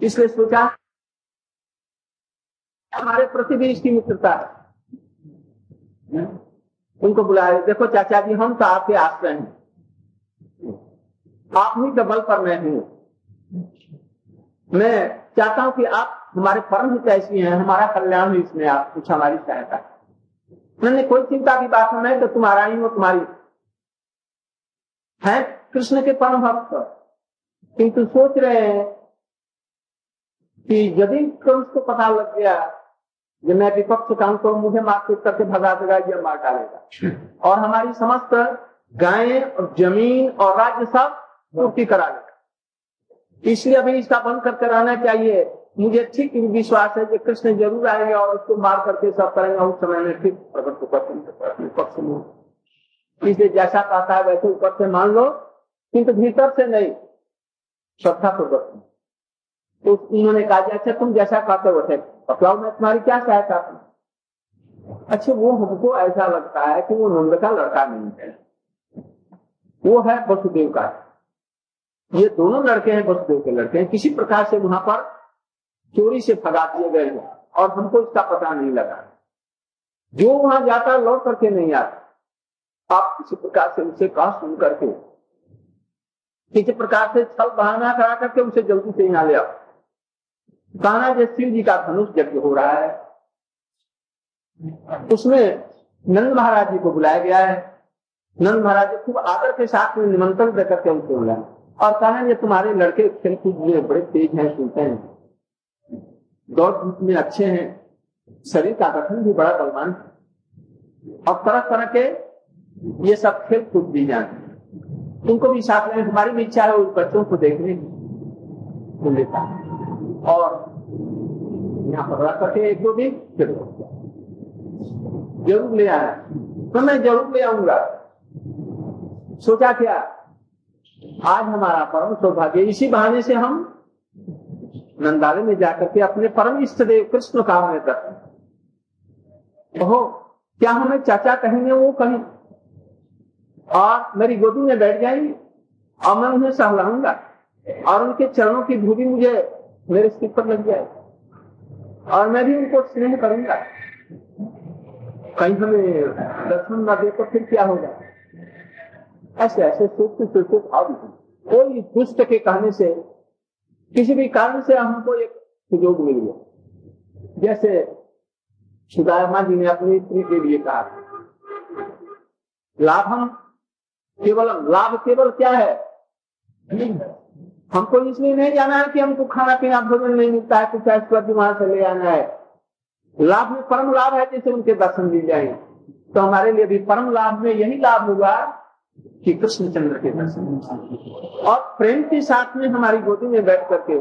इसलिए सोचा, हमारे प्रति भी इसकी मित्रता है। उनको बुलाया, देखो चाचा जी, हम तो आपके आश्रय हैं। आप ही के बल पर मैं हूँ। मैं चाहता हूँ कि आप हमारे परम हित ऐसी हैं, हमारा कल्याण है इसमें, आप कुछ हमारी सहायता मैंने कोई चिंता की बात नहीं तो तुम्हारा ही हो, तुम्हारी है, कृष्ण के परम भक्त। किंतु सोच रहे हैं कि यदि कंस को पता लग गया कि मैं विपक्ष का तो मुझे मारपीट करके भगा देगा या मार डालेगा। और हमारी समस्त गायें और ज़मीन और राज्य सब पूर्ति करा देगा इसलिए अभी इसका बंद करके रहना चाहिए। मुझे ठीक विश्वास है कि कृष्ण ज़रूर आएँगे और उसको मार करके सब करेंगे उस समय में ठीक प्रकट पक्ष में इसलिए जैसा कहता है वैसे ऊपर से मान लो किंतु भीतर से नहीं श्रद्धा पूर्वक। तो उन्होंने कहा अच्छा तुम जैसा कहते हो बतलाओ मैं तुम्हारी क्या सहायता करूँ? अच्छा वो हमको ऐसा लगता है कि वो नंद का लड़का नहीं है। वो है वसुदेव का। ये दोनों लड़के हैं, वसुदेव के लड़के हैं। किसी प्रकार से वहाँ पर चोरी से भगा दिए गए हैं, और हमको इसका पता नहीं लगा। जो वहाँ जाता, लौट करके नहीं आता। आप किसी प्रकार से उसे कहा सुन करके, किसी प्रकार से छल बहाना करा करके उसे जल्दी से यहाँ ले आओ। कहना जो शिव जी का धनुष यज्ञ हो रहा है, उसमें नंद महाराज जी को बुलाया गया है। नंद महाराज जी खूब आदर के साथ में निमंत्रण देकर के उनको बुलाया और कहना ये तुम्हारे लड़के खेलकूद में बड़े तेज हैं, सुनते हैं। दौड़ धूप में अच्छे हैं। शरीर का गठन भी बड़ा बलवान और तरह तरह के ये सब खेल कूद भी जाए उनको भी साथ में, हमारी भी इच्छा है उस बच्चों को देखने की। और यहाँ पर रख सके एक दो दिन फिर ज़रूर ले आया तो मैं ज़रूर ले आऊँगा। सोचा क्या? आज हमारा परम सौभाग्य, इसी बहाने से हम नंदाले में जाकर के अपने परम इष्ट देव कृष्ण का हमें दर्शन हो क्या हमें चाचा कहेंगे वो कहीं? और मेरी गोदी में बैठ जाएँगे और मैं उन्हें सहलाऊँगा, और उनके चरणों की धूबी मुझे मेरे सिर पर लग जाए और मैं भी उनको स्नेह करूँगा। कहीं हमें दर्शन न दे तो फिर क्या होगा? ऐसे ऐसे सोचते सोचते भाव कोई दुष्ट के कहने से, किसी भी कारण से हमको एक सुजोग मिल गया। जैसे सुदामा जी ने अपनी स्त्री के लिए कहा, लाभ हम, केवल, लाभ केवल क्या है? हमको इसलिए नहीं जाना है कि हमको खाना पीना, भोजन नहीं मिलता है, कुछ ऐश्वर्य वहाँ से ले आना है। लाभ में परम लाभ है जैसे उनके दर्शन मिल जाए। तो हमारे लिए भी परम लाभ में यही लाभ होगा कि कृष्णचंद्र के दर्शन और प्रेम के साथ में हमारी गोदी में बैठ करके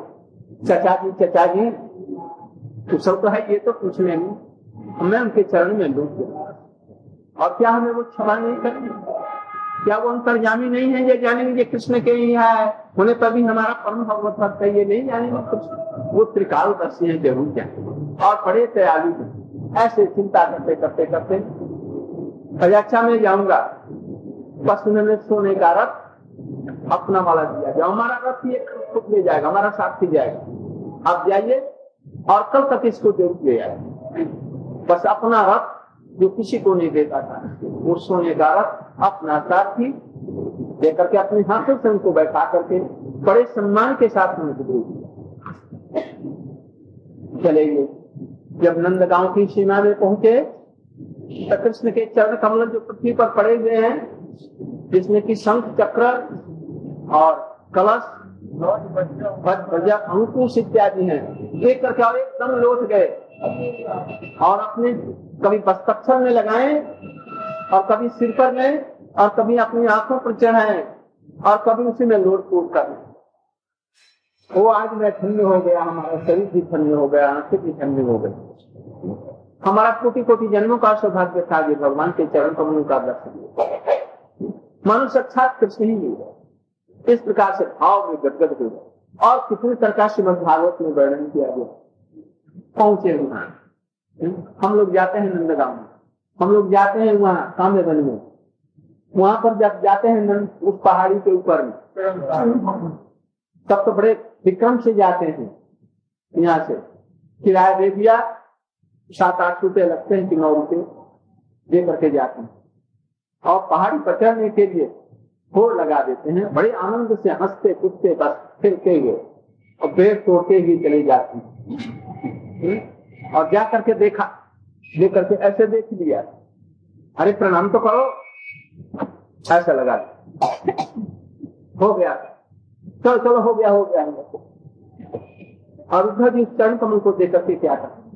चचा जी चचा जी तो सब तो है, ये तो कुछ नहीं। मैं उनके चरण में लूट और क्या हमें वो क्षमा नहीं करती क्या वो अंतर्जामी नहीं है? ये जानेंगे कृष्ण के ही है। होने तभी हमारा परम भगवत भक्त है। ये नहीं जानेंगे कृष्ण। वो त्रिकाल दर्शी है ज़रूर जाए और बड़े दयालु ऐसे चिंता करते करते करते। अजाक्षा में जाऊँगा। बस उन्होंने सोने का रथ अपना वाला दिया। जो हमारा रथ ये खुद ले जाएगा, हमारा साथ ही जाएगा। आप जाइए और कल तक इसको ज़रूर ले आए। बस अपना रथ जो किसी को नहीं देता था, वो सोने का रथ अपना साथी देकर के अपने हाथों से उनको बैठा करके बड़े सम्मान के साथ उनको दे दिया। चले गए जब नंदगांव की सीमा में पहुँचे तो कृष्ण के चरण कमल जो पृथ्वी पर पड़े हुए हैं, जिसमें कि शंख, चक्र और कलश अंकुश इत्यादि हैं। देख करके और एकदम लौट गए और अपने कभी बस्तक्षर में लगाए और कभी सिर पर लें और कभी अपनी आँखों पर चढ़ाए और कभी उसी में लोट पोट कर। वो आज मैं ठंड हो गया, हमारा शरीर भी ठंड हो गया, आँखें भी ठंड हो गई। हमारा कोटि कोटि जन्मों का सौभाग्य था कि भगवान के चरण कमलों का दर्शन मनुष्य साक्षात कृष्ण ही मिल इस प्रकार से भाव में गदगद हो गए और कितने प्रकार से भागवत में वर्णन किया गया। पहुँचे वहाँ। हम लोग जाते हैं नंदगांव में। हम लोग जाते हैं वहाँ काम्य वन में। वहाँ पर जब जाते हैं उस पहाड़ी के ऊपर में। तब तो बड़े विक्रम से जाते हैं, यहाँ से। किराया दे दिया सात आठ रुपए लगते हैं कि नौ रुपए दे करके जाते हैं। और पहाड़ी पर चढ़ने के लिए होड़ लगा देते हैं, बड़े आनंद से हँसते कूदते बस फिरते हुए और पेड़ तोड़ते ही चले जाते हैं। और जा करके देखा देख करके ऐसे देख लिया। अरे प्रणाम तो करो। ऐसा लगा। हो गया। चलो चलो, हो गया हो गया। और उधर भी चरण कमल को देख करके क्या कर?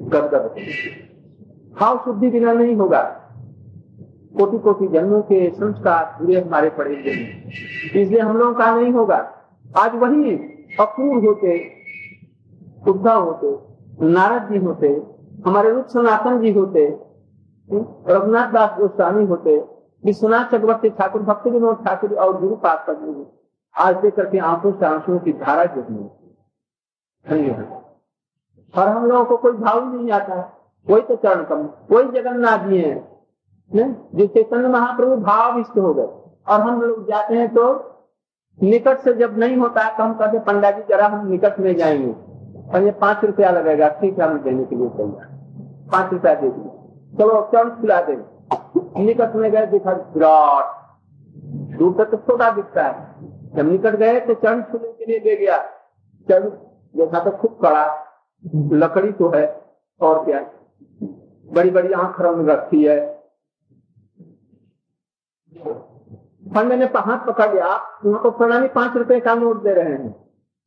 गदगद। भाव शुद्धि बिना नहीं होगा। कोटि कोटि जन्मों के संस्कार पूरे हमारे पड़ेंगे इसलिए हम लोगों का नहीं होगा। आज वही अपूर्व होते उद्धव होते, नारद जी होते हमारे रूप सनातन जी होते रघुनाथ दास गोस्वामी होते, विश्वनाथ चक्रवर्ती ठाकुर भक्ति विनोद ठाकुर और गुरु पास कर आज देख करके आँखों से आंसुओं की धारा गिरनी और हम लोगों को कोई भाव नहीं आता। वही तो चरण कम, वही जगन्नाथ जी है जो चैतन्य महाप्रभु भाव इष्ट हो गए। और हम लोग जाते हैं तो निकट से जब नहीं होता तो हम कहते पंडा जी, जरा हम निकट में जाएँगे। और ये पाँच रुपया लगेगा, ठीक है, हम देने के लिए तैयार। पाँच रुपया दे दिए चलो चरण खिला देंगे? निकट में गए, देखा, विराट। दूर तक तो छोटा दिखता है। जब निकट गए तो चरण छूने के लिए ले गया चंद देखा तो खूब कड़ा। लकड़ी तो है, और क्या? बड़ी बड़ी आँख रंग रखी है। पंडे ने हाथ पकड़ लिया। वहाँ को प्रणामी पाँच रुपए का नोट दे रहे हैं।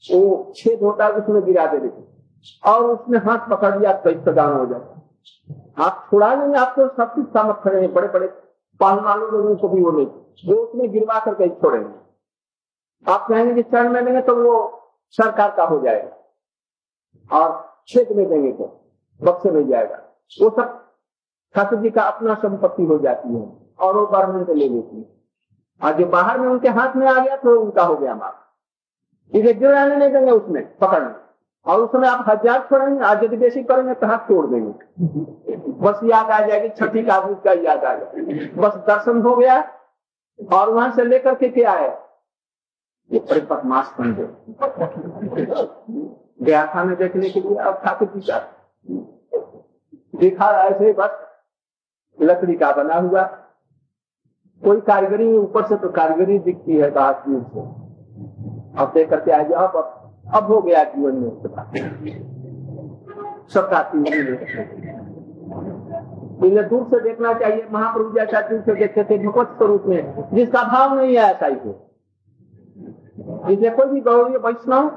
वो छेद होता है उसमें गिरा देते और उसने हाथ पकड़ लिया तो प्रदान हो जाता आप छुड़ा लेंगे आपको सब कुछ सामक खड़े हैं बड़े बड़े वालों लोगों को भी वो नहीं। वो उसमें गिरवा करके छोड़ेंगे आप कहेंगे कि चरण में देंगे तो वो सरकार का हो जाएगा। और छेद में देंगे तो बक्से में जाएगा। वो सब ठाकुर जी का अपना संपत्ति हो जाती है और वो गवर्नमेंट ले लेती है। और जो बाहर में उनके हाथ में आ गया तो उनका हो गया माफ़ इसे गिराने नहीं देंगे उसमें पकड़ने और उसमें आप हज़ार छोड़ेंगे आज यदि बेसी करेंगे तो हाथ तोड़ देंगे। बस याद आ जाएगी, छठी का का याद आ जाएगा। बस दर्शन हो गया, और वहाँ से लेकर के क्या है? बदमाश बन गए। गया था मैं देखने के लिए, अब ठाकुर जी का। देखा ऐसे बस, लकड़ी का बना हुआ। कोई कारीगरी, ऊपर से तो कारीगरी दिखती है बात से। अब देख करके आ जाओ अब अब हो गया जीवन में सबका इन्हें दूर से देखना चाहिए। महाप्रभु जैसा दूर से देखते थे, भगवत स्वरूप में, जिसका भाव नहीं है ऐसा ही इसलिए कोई भी गौरी वैष्णव,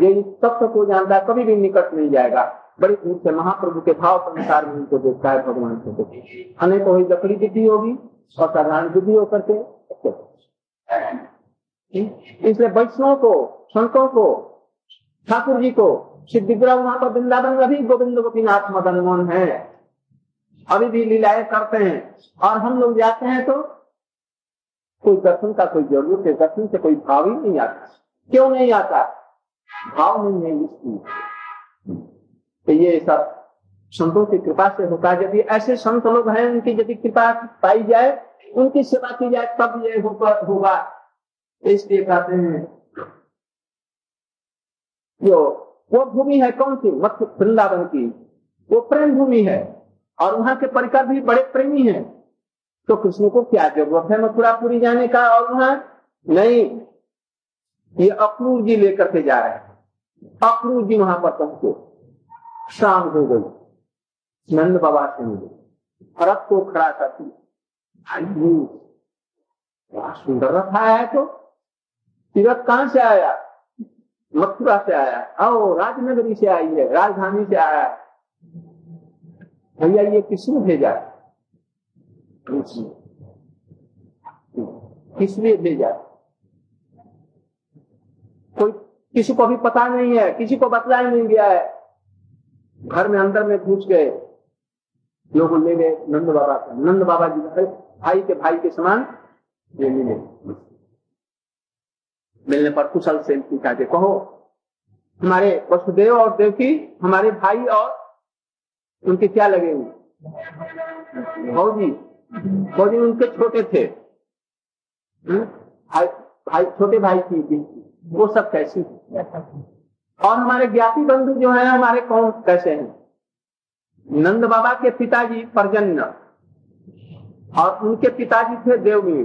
ये तत्व को जानता कभी भी निकट नहीं जाएगा। बड़ी दूर से महाप्रभु के भाव के अनुसार में उनको देखता है भगवान को। अनेक वही लकड़ी दिखी होगी और साधारण बुद्धि होकर के। इसलिए वैष्णव को, संतों को, ठाकुर जी को सिद्धि वहाँ पर वृंदावन में भी गोविंद गोपीनाथ मदन मोहन है। अभी भी लीलाएँ करते हैं। और हम लोग जाते हैं तो कोई दर्शन का कोई ज़रूरत है, दर्शन से कोई भाव ही नहीं आता। क्यों नहीं आता? भाव नहीं है इसकी तो ये सब संतों की कृपा से होता है। यदि ऐसे संत लोग हैं, उनकी यदि कृपा पाई जाए, उनकी सेवा की जाए, तब ये होगा। इसलिए कहते हैं, जो, वो भूमि है कौन सी? मत वृंदावन की। वो प्रेम भूमि है, और वहाँ के परिकर भी बड़े प्रेमी हैं। तो कृष्ण को क्या ज़रूरत है मथुरापुरी जाने का? और वहाँ नहीं, ये अक्रूर जी लेकर के जा रहे हैं। अक्रूर जी वहाँ पर पहुँचे। शाम हो गई। नंद बाबा से मिले। रथ को खड़ा करती। सुंदर आया है तो? तीरथ कहाँ से आया? मथुरा से आया। आओ, राजनगरी से आई है, राजधानी से आया। भैया, ये किसने भेजा? किसने भेजा? कोई किसी को भी पता नहीं है, किसी को बतलाया नहीं गया है। घर में, अंदर में घुस गए। लोग ले गए, नंद बाबा नंद बाबा जी भाई के भाई के समान ये मिले। मिलने पर कुशल से के कहो, हमारे वसुदेव और देवकी, हमारे भाई और उनके क्या लगे भौजी भौजी उनके छोटे थे। हम्म? भाई भाई, छोटे भाई की वो सब कैसी और हमारे ज्ञाति बंधु जो है, हमारे कौन, कैसे हैं? नंद बाबा के पिताजी परजन्य। और उनके पिताजी थे देवमीर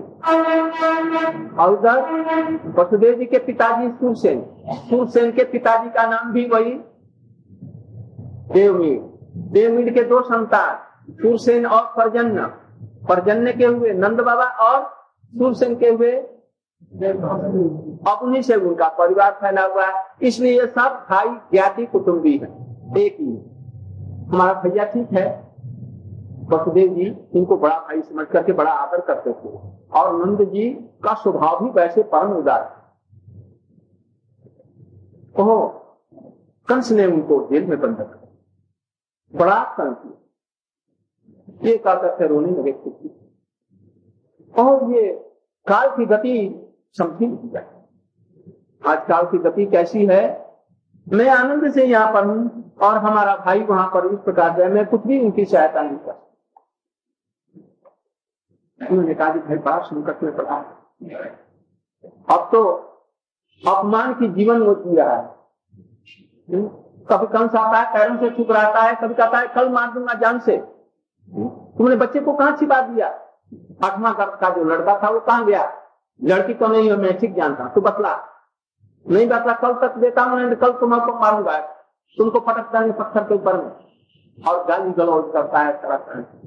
और उधर वसुदेव जी के पिताजी सूरसेन। सूरसेन के पिताजी का नाम भी वही देवमीर देवमीर के दो संतान, सूरसेन और परजन्य परजन्य के हुए नंद बाबा और सूरसेन के हुए अपनी से उनका परिवार फैला हुआ है। इसलिए सब भाई, ज्ञाति कुटुंबी है। एक ही। हमारा भैया ठीक है? वसुदेव जी इनको बड़ा भाई समझ करके बड़ा आदर करते थे। और नंद जी का स्वभाव भी वैसे परम उदार। ओहो, कंस ने उनको जेल में बंद कर बड़ा कंस ये कहकर रोने लगे और ये काल की गति समझी नहीं जाती। आज काल की गति कैसी है? मैं आनंद से यहाँ पर हूँ और हमारा भाई वहाँ पर इस प्रकार है मैं कुछ भी उनकी सहायता नहीं कर उन्होंने कहा कि भाई बड़ा संकट में पड़ा अब तो अपमान की जीवन वो जी रहा है। हम्म? कभी कंस आता है, पैरों से छुप रहता है, कभी कहता है, कल मार दूँगा जान से। हम्म? तुमने बच्चे को कहा छिपा दिया? आठवा का जो लड़का था, वो कहा गया? लड़की तो नहीं मैं ठीक जानता तू बतला। नहीं बतला, कल तक देता हूँ, नहीं कल तुम्हारे को मारूँगा। तुमको पटक देंगे पत्थर के ऊपर में। और गाली गलौज करता है तरह तरह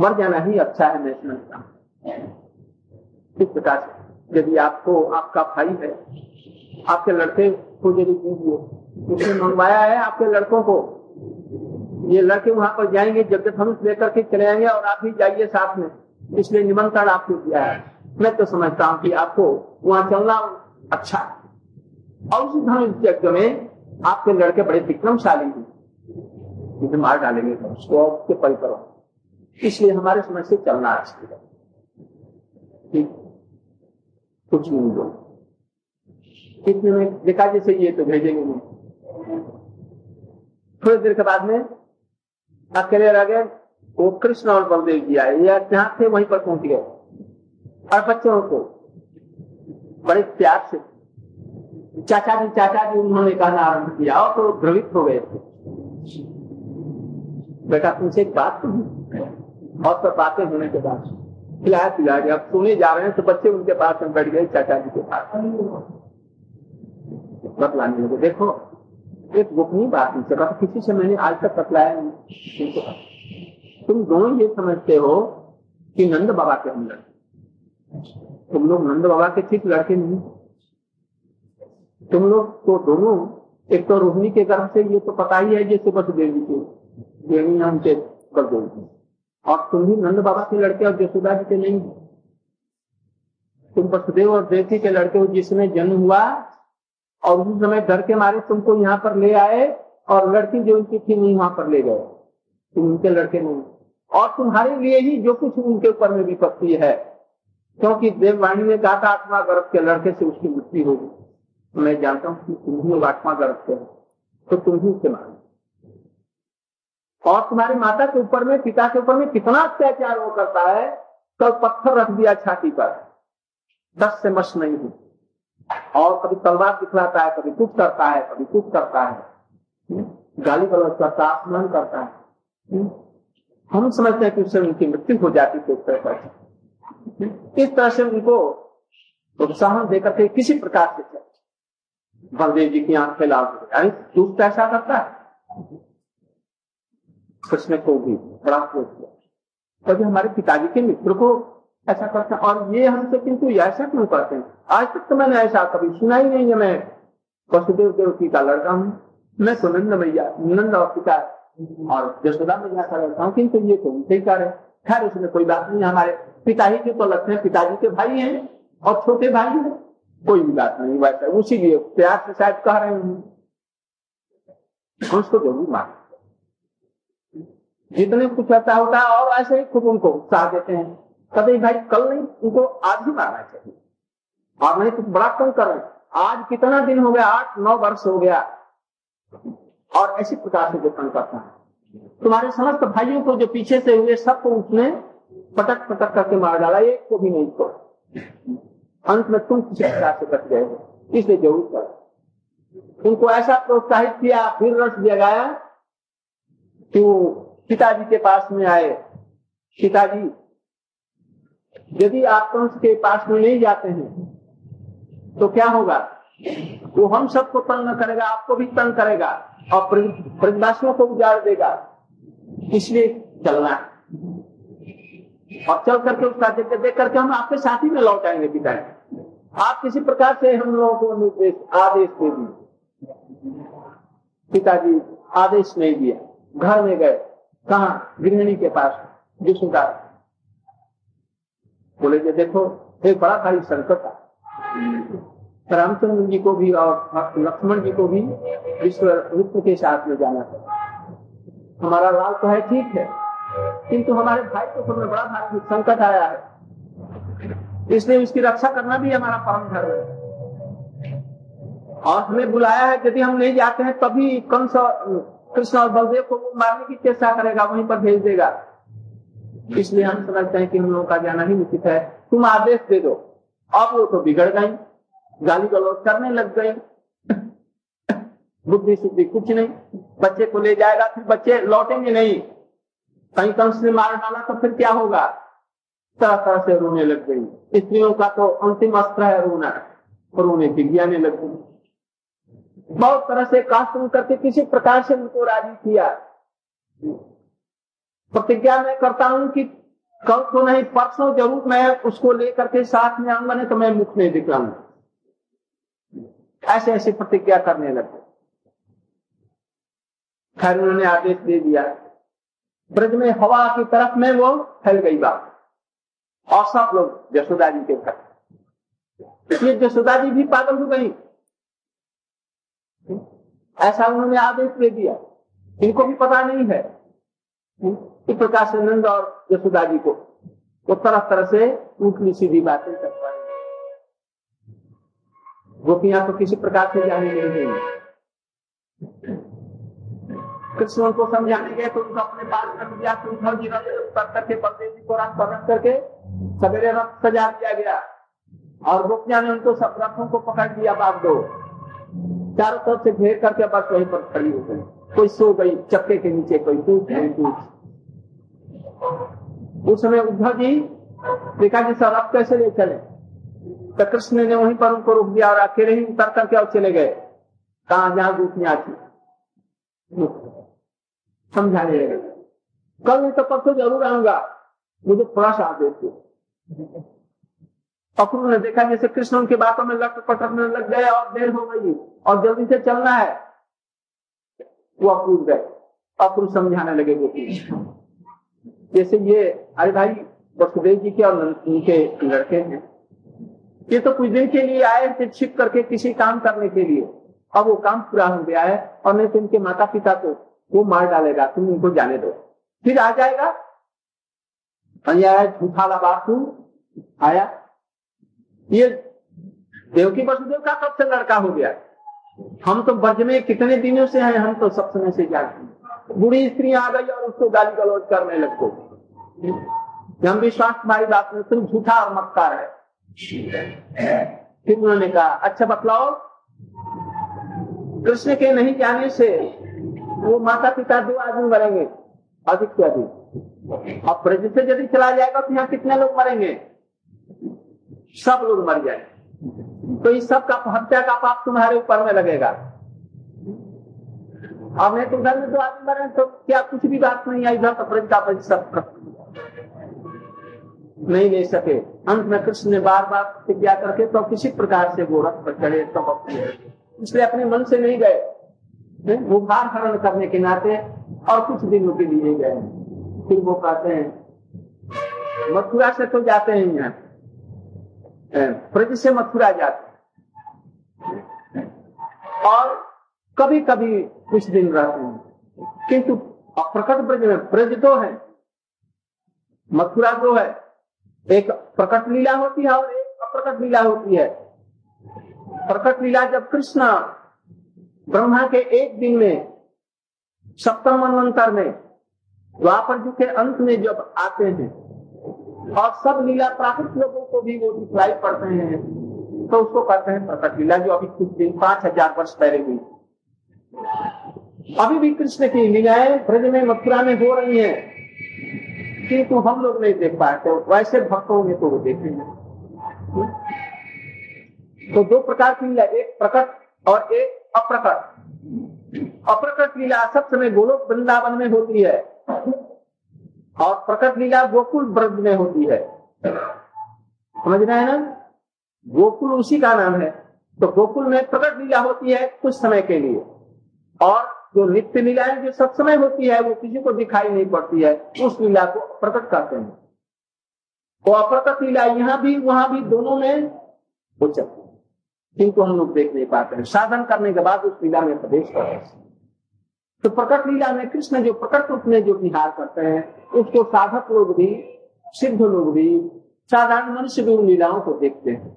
मर जाना ही अच्छा है मैं समझता हूँ इस प्रकार से, यदि आपको, आपका भाई है, आपके लड़के को यदि दीजिए, उसने मंगवाया है आपके लड़कों को, ये लड़के वहाँ पर जाएँगे, जब जब हम लेकर के चले आएँगे और आप भी जाइए साथ में। इसलिए निमंत्रण आपको दिया है। मैं तो समझता हूँ कि आपको वहाँ चलना अच्छा और उसी धनुष यज्ञ में आपके लड़के बड़े विक्रमशाली हैं। मार डालेंगे उसको उसके परिकरों इसलिए हमारे समझ से चलना अच्छा है। कुछ नहीं दो इतने में? देखा जैसे ये तो भेजेंगे नहीं। थोड़ी देर के बाद में अकेले रह गए, वो कृष्ण और बलदेव जी आए। या जहाँ थे, वहीं पर पहुँच गए। और बच्चों को बड़े प्यार से चाचा जी चाचा जी, उन्होंने कहना आरंभ किया और तो द्रवित हो गए। थे बेटा, तुमसे एक बात तो बहुत पर बातें होने के बाद। खिलाया, पिलाया गया अब सोने जा रहे हैं तो बच्चे उनके पास में बैठ गए, चाचा जी के पास। बतलाने लगे। देखो, एक गोपनीय बात नहीं सका किसी से मैंने आज तक बतलाया नहीं तुम दोनों ये समझते हो कि नंद बाबा के अंदर। तुम लोग नंद बाबा के ठीक लड़के नहीं। तुम लोग तो दोनों, एक तो रोहिणी के गर्भ से, ये तो पता ही है, जैसे बस देवी के। देवी उनके कर दो और तुम भी नंद बाबा के लड़के और जसोदा जी के नहीं। तुम वसुदेव और देवकी के लड़के हो, जिसमें जन्म हुआ और उस समय डर के मारे तुमको यहाँ पर ले आए और लड़की जो उनकी थी नहीं वहाँ पर ले गए। तुम उनके लड़के नहीं। और तुम्हारे लिए ही जो कुछ उनके ऊपर में विपत्ति है, क्योंकि देववाणी ने कहा था, आत्मा गर्भ के लड़के से उसकी मृत्यु होगी। मैं जानता हूँ कि तुम ही आत्मा गर्भ के हो तो तुम ही उसे मानो और तुम्हारी माता के ऊपर में, पिता के ऊपर में कितना अत्याचार वो करता है, कल तो पत्थर रख दिया छाती पर। दस से मश नहीं हुई और कभी तलवार दिखलाता है, कभी कुछ करता है, कभी कुछ करता है। हम्म? गाली गलौज करता है अपमान करता है। हम्म? हम समझते हैं कि उससे उनकी मृत्यु हो जाती थी उस तरह इस तरह से उनको प्रोत्साहन देकर के किसी प्रकार से बलदेव जी की आँखें लाल हो दुष्ट ऐसा करता है। कृष्ण को भी बड़ा क्रोध किया कभी हमारे पिताजी के मित्र को ऐसा करते हैं, और ये हमसे किंतु ऐसा क्यों करते हैं? आज तक तो मैंने ऐसा कभी सुना ही नहीं है। मैं वसुदेव देवकी का लड़का हूँ। मैं तो नंद मैया, नंद और पिता और जसोदा मैया का लड़का हूँ, किंतु ये तो उनसे ही कर खैर, उसमें कोई बात नहीं, हमारे पिता ही के तो लगते हैं, पिताजी के भाई हैं और छोटे भाई हैं। कोई भी बात नहीं, वैसा उसी लिए प्यार से शायद कह रहे हैं। उसको ज़रूर मान जितने कुछ अच्छा होता है, और ऐसे ही खुद उनको उत्साह देते हैं। कभी भाई, कल नहीं, उनको आज ही मारना चाहिए। और नहीं तो बड़ा कम कर आज कितना दिन हो गया? आठ, नौ वर्ष हो गया। और ऐसी प्रकार से जो कम करता है। तुम्हारे समस्त भाइयों को जो पीछे से हुए सबको उसने पटक पटक करके मार डाला। एक को भी नहीं छोड़ा। अंत में तुम किसी प्रकार से कट गए इसलिए ज़रूर कर। उनको ऐसा प्रोत्साहित किया, फिर रस जगाया कि वो पिताजी के पास में आए। पिताजी, यदि आप कंस के पास में नहीं जाते हैं तो क्या होगा? वो हम सबको तंग करेगा, आपको भी तंग करेगा और ब्रजवासियों को उजाड़ देगा। इसलिए चलना और चल करके उसका देख देख करके हम आपके साथ ही में लौट आएँगे पिताजी। आप किसी प्रकार से हम लोगों को निर्देश, आदेश दे दिए। पिताजी, आदेश नहीं दिया। घर में गए। कहा? गृहिणी के पास। विष्णुदास बोले कि देखो, एक बड़ा भारी संकट है। रामचंद्र जी को भी और लक्ष्मण जी को भी विश्व विश्व के साथ में जाना है। हमारा लाल तो है ठीक है, किंतु हमारे भाई को तो बड़ा भारी संकट आया है। इसलिए उसकी रक्षा करना भी हमारा परम धर्म है। और हमें बुलाया है, यदि हम नहीं जाते हैं, तभी कंस कृष्ण और बलदेव को मारने की चेष्टा करेगा, वहीं पर भेज देगा। इसलिए हम समझते हैं कि हम लोगों का जाना ही उचित है। तुम आदेश दे दो। अब वो तो बिगड़ गई, गाली गलौज करने लग गई। बुद्धि शुद्धि कुछ नहीं। बच्चे को ले जाएगा, फिर बच्चे लौटेंगे नहीं। कहीं कंस ने मार डाला तो फिर क्या होगा? तरह तरह से रोने लग गई। स्त्रियों का तो अंतिम अस्त्र है रोना, रोने की ज्ञाने लग गई। बहुत तरह से कास्ट करके किसी प्रकार से उनको राज़ी किया। प्रतिज्ञा मैं करता हूँ कि कल तो नहीं, परसों ज़रूर मैं उसको लेकर के साथ में आऊँगा, नहीं तो मैं मुख नहीं दिखाऊँगा ऐसे ऐसे प्रतिज्ञा करने लगे। खैर, उन्होंने आदेश दे दिया। ब्रज में हवा की तरफ़ में वो फैल गई बात। और सब लोग यशोदा जी के घर। ये यशोदा जी भी पागल हो गई। ऐसा उन्होंने आदेश दे दिया। इनको भी पता नहीं है। इस प्रकार से नंद और यशोदा जी को वो तरह तरह से ऊटली सीधी बातें करवाए गोपियाँ तो किसी प्रकार से जाने नहीं देंगी। कृष्ण उनको समझाने गए तो उनको अपने पास रख दिया। तो उद्धव जी करके बलदेव जी को रथ पर रख करके सवेरे रथ सजा दिया गया। और गोपियाँ ने उनको सब रथों को पकड़ लिया बाप दो चारों तरफ़ से घेर करके बस वहीं पर खड़ी हो गई। कोई सो गई, चक्के के नीचे कोई टूट कोई टूट। उस समय उद्धव जी देखा कि सर अब कैसे ले चले? तो कृष्ण ने वहीं पर उनको रोक दिया और अकेले ही उतर करके और चले गए। कहा जहाँ दूसरी थी समझाने लगे। कल नहीं तो परसों ज़रूर आऊँगा। मुझे थोड़ा सा आदेश अक्रूर ने देखा जैसे कृष्ण उनकी बातों में लट पटकने लग गए और देर हो गई और जल्दी से चलना है। वो अक्रूर गए। अक्रूर समझाने लगे गोपी जैसे ये, अरे भाई, वसुदेव जी के और उनके लड़के हैं। ये तो कुछ दिन के लिए आए थे, छिप करके किसी काम करने के लिए। अब वो काम पूरा हो गया है और नहीं तो उनके माता पिता को वो मार डालेगा, तुम उनको जाने दो। फिर आ जाएगा। झूठा लबासू आया। ये देवकी वसुदेव का कब से लड़का हो गया। हम तो ब्रज में कितने दिनों से हैं, हम तो सब समय से जाते बुढ़ी स्त्री आ गई और उसको गाली गलौज करने लग गई। हम विश्वास तुम्हारी बात में तुम झूठा और मक्का है। फिर उन्होंने कहा अच्छा बतलाओ, कृष्ण के नहीं जाने से वो माता पिता दो आदमी मरेंगे, अधिक से अधिक। अब ब्रज से यदि चला जाएगा तो यहाँ कितने लोग मरेंगे? सब लोग मर जाए तो इस सब का हत्या का पाप तुम्हारे ऊपर में लगेगा। अब नहीं तो उधर में दो आदमी मरे तो क्या कुछ भी बात नहीं आई, इधर तो का सब नहीं ले सके। अंत में कृष्ण ने बार बार प्रतिज्ञा करके तो किसी प्रकार से वो रथ पर चढ़े तो इसलिए अपने मन से नहीं गए। वो भार हरण करने के नाते और कुछ दिनों के लिए गए। फिर वो कहते हैं, मथुरा से तो जाते हैं यहाँ। ब्रज से मथुरा जाते और कभी कभी कुछ दिन रहते हैं, किंतु प्रकट ब्रज में ब्रज तो है, मथुरा तो है। एक प्रकट लीला होती है और एक अप्रकट लीला होती है। प्रकट लीला जब कृष्ण ब्रह्मा के एक दिन में, सप्तम मनवंतर में, द्वापर के अंत में जब आते हैं और सब लीला प्राकृत लोगों को भी वो दिखलाई पड़ते हैं। तो उसको कहते हैं प्रकट लीला, जो अभी कुछ दिन, पाँच हज़ार वर्ष पहले हुई। अभी भी कृष्ण की लीलाएँ ब्रज में मथुरा में हो रही हैं। किंतु हम लोग नहीं देख पाते वैसे भक्तों में तो वो देखेंगे। तो दो प्रकार की लीला, एक प्रकट और एक अप्रकट। अप्रकट लीला सब समय गोलोक वृंदावन में होती है। और प्रकट लीला गोकुल ब्रज में होती है। समझ रहे हैं ना? गोकुल उसी का नाम है। तो गोकुल में प्रकट लीला होती है कुछ समय के लिए। और जो नित्य लीलाएँ जो सब समय होती है, वो किसी को दिखाई नहीं पड़ती है, उस लीला को प्रकट करते हैं। तो अप्रकट लीला यहाँ भी, वहाँ भी दोनों में हो है। किंतु हम लोग देख नहीं पाते हैं। साधन करने के बाद उस लीला में प्रवेश करते हैं। तो प्रकट लीला में कृष्ण जो प्रकट रूप में जो विहार करते हैं, उसको साधक लोग भी, सिद्ध लोग भी, साधारण मनुष्य भी उन लीलाओं को देखते हैं।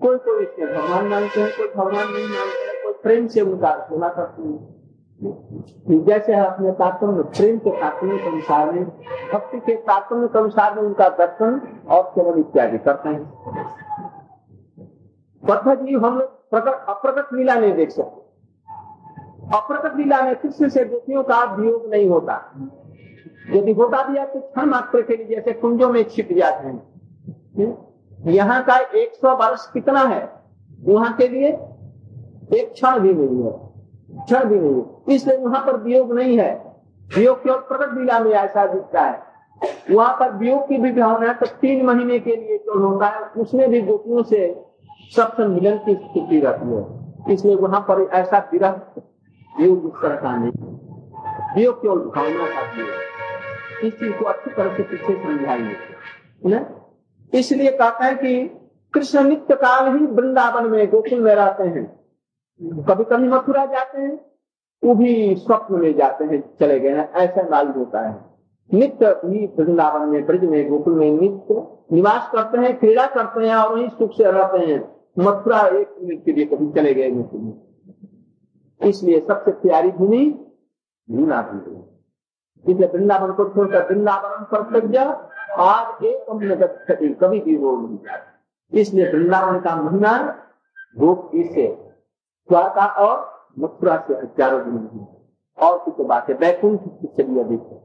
कोई कोई इसमें भगवान मानते हैं, कोई भगवान नहीं मानते हैं, कोई प्रेम से उनका सुना करते हैं। जैसे अपने तात्म प्रेम के तात्म के अनुसार में, भक्ति के तात्म के अनुसार में उनका दर्शन और सेवन इत्यादि करते हैं। पद्धत जी हम लोग प्रकट, अप्रकट लीला नहीं देख सकते। अप्रकट लीला में कृष्ण से गोपियों का वियोग नहीं होता। यदि होता भी है तो क्षण मात्र के लिए जैसे कुंजों में छिप जाते हैं। यहाँ का एक सौ वर्ष कितना है? वहाँ के लिए एक क्षण भी नहीं है। क्षण भी नहीं है। इसलिए वहाँ पर वियोग नहीं है। वियोग केवल प्रकट लीला में ऐसा दिखता है। वहाँ पर वियोग की भी भावना है तो तीन महीने के लिए जो होता है, उसमें भी गोपियों से सबसे मिलन की स्थिति रहती है। इसलिए वहाँ पर ऐसा विरह वियोग तरह वियोग केवल भावना का वियोग इस चीज़ को अच्छी तरह से पीछे समझाएँगे इसलिए कहते हैं कि कृष्ण नित्य काल ही वृंदावन में गोकुल में रहते हैं। कभी कभी मथुरा जाते हैं, वो भी स्वप्न में जाते हैं, चले गए हैं, ऐसा मालूम होता है। नित्य ही वृंदावन में, ब्रज में, गोकुल में नित्य निवास करते हैं, क्रीड़ा करते हैं और वही सुख से रहते हैं। मथुरा एक मिनट के लिए कभी चले गए गोकुल में। इसलिए सबसे प्यारी भूमि लीला भूमि इसलिए वृंदावन को छोड़कर वृंदावन पर आज एक कभी कभी भी वो नहीं जाते इसलिए वृंदावन का महीना भूख से द्वारका और मथुरा से हज़ारों दिन नहीं और कुछ बात है वैकुंठ से भी अधिक है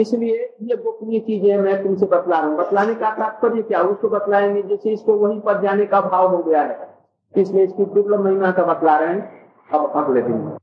इसलिए ये गोपनीय चीज़ें मैं तुमसे बतला रहा हूँ। बतलाने का तात्पर्य क्या? उसको बतलाएँगे जैसे इसको वहीं पर जाने का भाव हो गया है। इसलिए इसकी दुर्लभ महीना का बतला रहे हैं। अब अगले दिन